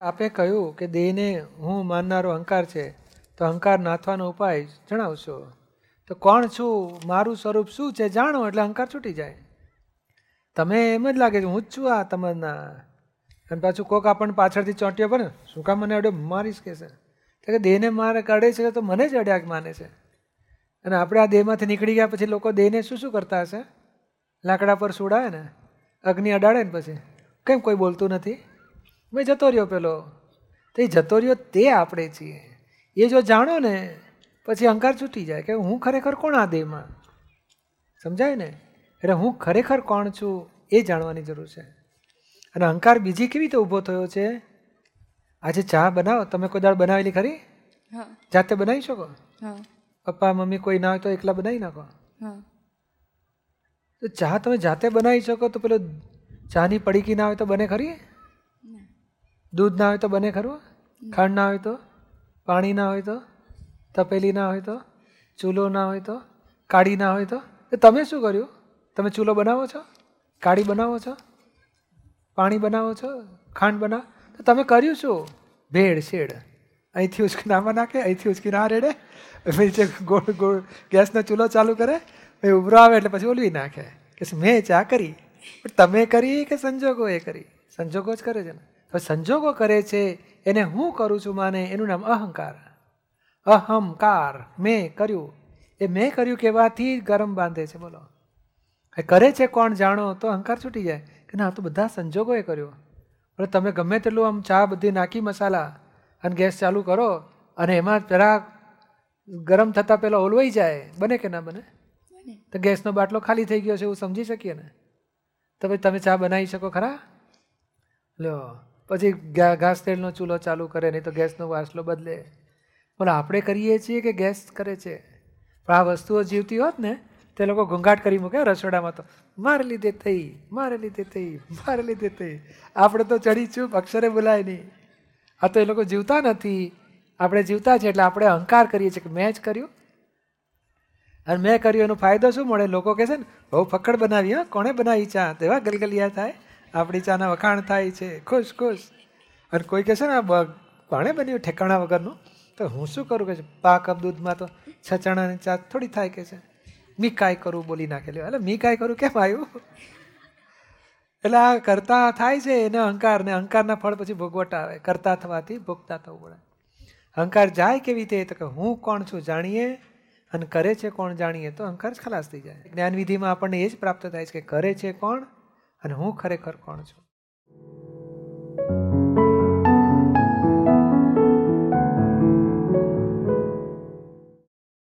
આપે કહ્યું કે દેહને હું માનનારો અહંકાર છે, તો અહંકાર નાથવાનો ઉપાય જણાવશો. તો કોણ છું? મારું સ્વરૂપ શું છે જાણો, એટલે અહંકાર છૂટી જાય. તમે એમ જ લાગે છે, હું જ છું આ તમારના અને પાછું કોક આપણને પાછળથી ચોંટ્યો પણ, શું કામ મને અડ્યો મારીશ કે છે. કે દેહને મારે કાઢે છે, તો મને જ અડ્યા માને છે. અને આપણે આ દેહમાંથી નીકળી ગયા પછી લોકો દેહને શું શું કરતા હશે? લાકડા પર સુડાવે ને, અગ્નિ અડાડે ને પછી. કેમ કોઈ બોલતું નથી? મેં જતો રહ્યો પેલો. તો એ જતો રહ્યો તે આપણે છીએ. એ જો જાણો ને પછી અહંકાર છૂટી જાય કે હું ખરેખર કોણ આ દેહમાં? સમજાય ને? એટલે હું ખરેખર કોણ છું એ જાણવાની જરૂર છે. અને અહંકાર બીજી કેવી રીતે ઊભો થયો છે? આજે ચા બનાવો. તમે કોઈ દાળ બનાવેલી ખરી? જાતે બનાવી શકો? પપ્પા મમ્મી કોઈ ના હોય તો એકલા બનાવી નાખો. તો ચા તમે જાતે બનાવી શકો તો પેલો ચાની પડીકી ના હોય તો બને ખરી? દૂધ ના હોય તો બને ખરું? ખાંડ ના હોય તો? પાણી ના હોય તો? તપેલી ના હોય તો? ચૂલો ના હોય તો? કાળી ના હોય તો? તમે શું કર્યું? તમે ચૂલો બનાવો છો? કાળી બનાવો છો? પાણી બનાવો છો? ખાંડ બનાવો તો તમે કર્યું શું? ભેળ શેડ અહીંથી ઉચકી નામાં નાખે અહીંથી ઉચકી ના રેડે. પછી ગોળ ગોળ ગેસનો ચૂલો ચાલુ કરે. પછી ઉભરો આવે એટલે પછી ઓલવી નાખે. કે મેં ચા કરી. પણ તમે કરી કે સંજોગો એ કરી? સંજોગો જ કરે છે ને. સંજોગો કરે છે એને હું કરું છું માને એનું નામ અહંકાર. અહંકાર મેં કર્યું. એ મેં કર્યું કહેવાથી ગરમ બાંધે છે બોલો. એ કરે છે કોણ જાણો તો અહંકાર છૂટી જાય. કે ના તો બધા સંજોગોએ કર્યો. પણ તમે ગમે તેટલું આમ ચા બધી નાખી મસાલા અને ગેસ ચાલુ કરો અને એમાં જરા ગરમ થતાં પહેલાં ઓલવાઈ જાય. બને કે ના બને? તો ગેસનો બાટલો ખાલી થઈ ગયો છે એવું સમજી શકીએ ને? તો ભાઈ તમે ચા બનાવી શકો ખરા? લ્યો. પછી ઘાસ તેલનો ચૂલો ચાલુ કરે, નહીં તો ગેસનો વાસલો બદલે. પણ આપણે કરીએ છીએ કે ગેસ કરે છે? પણ આ વસ્તુઓ જીવતી હોત ને, તે લોકો ઘોંઘાટ કરી મૂકે રસોડામાં તો મારે લીધે થઈ, મારે લીધે થઈ, મારે લીધે થઈ. આપણે તો ચડી ચૂપ અક્ષરે બોલાય નહીં. આ તો એ લોકો જીવતા નથી. આપણે જીવતા છે એટલે આપણે અહંકાર કરીએ છીએ કે મેં જ કર્યું. અને મેં કર્યું એનો ફાયદો શું મળે? લોકો કહે છે ને, બહુ ફકડ બનાવી, હા, કોણે બનાવી ચા? તેવા ગલગલિયા થાય. આપણી ચાના વખાણ થાય છે. ખુશ ખુશ. અને કોઈ કહે છે ને કોણે બન્યું ઠેકાણા વગરનું? તો હું શું કરું? કે છે પા દૂધમાં તો છ ચણાની ચા થોડી થાય કે છે. મી કાંઈ કરું, બોલી નાખેલી એટલે મી કાંઈ કરું? કેમ આવ્યું? એટલે આ કરતા થાય છે એને અહંકાર ને અહંકારના ફળ પછી ભોગવટ આવે કરતા થવાથી ભોગતા થવું પડે. અહંકાર જાય કેવી રીતે? તો કે હું કોણ છું જાણીએ અને કરે છે કોણ જાણીએ? તો અહંકાર ખલાસ થઈ જાય. જ્ઞાનવિધિમાં આપણને એ જ પ્રાપ્ત થાય છે કે કરે છે કોણ? અને હું ખરેખર કોણ છું?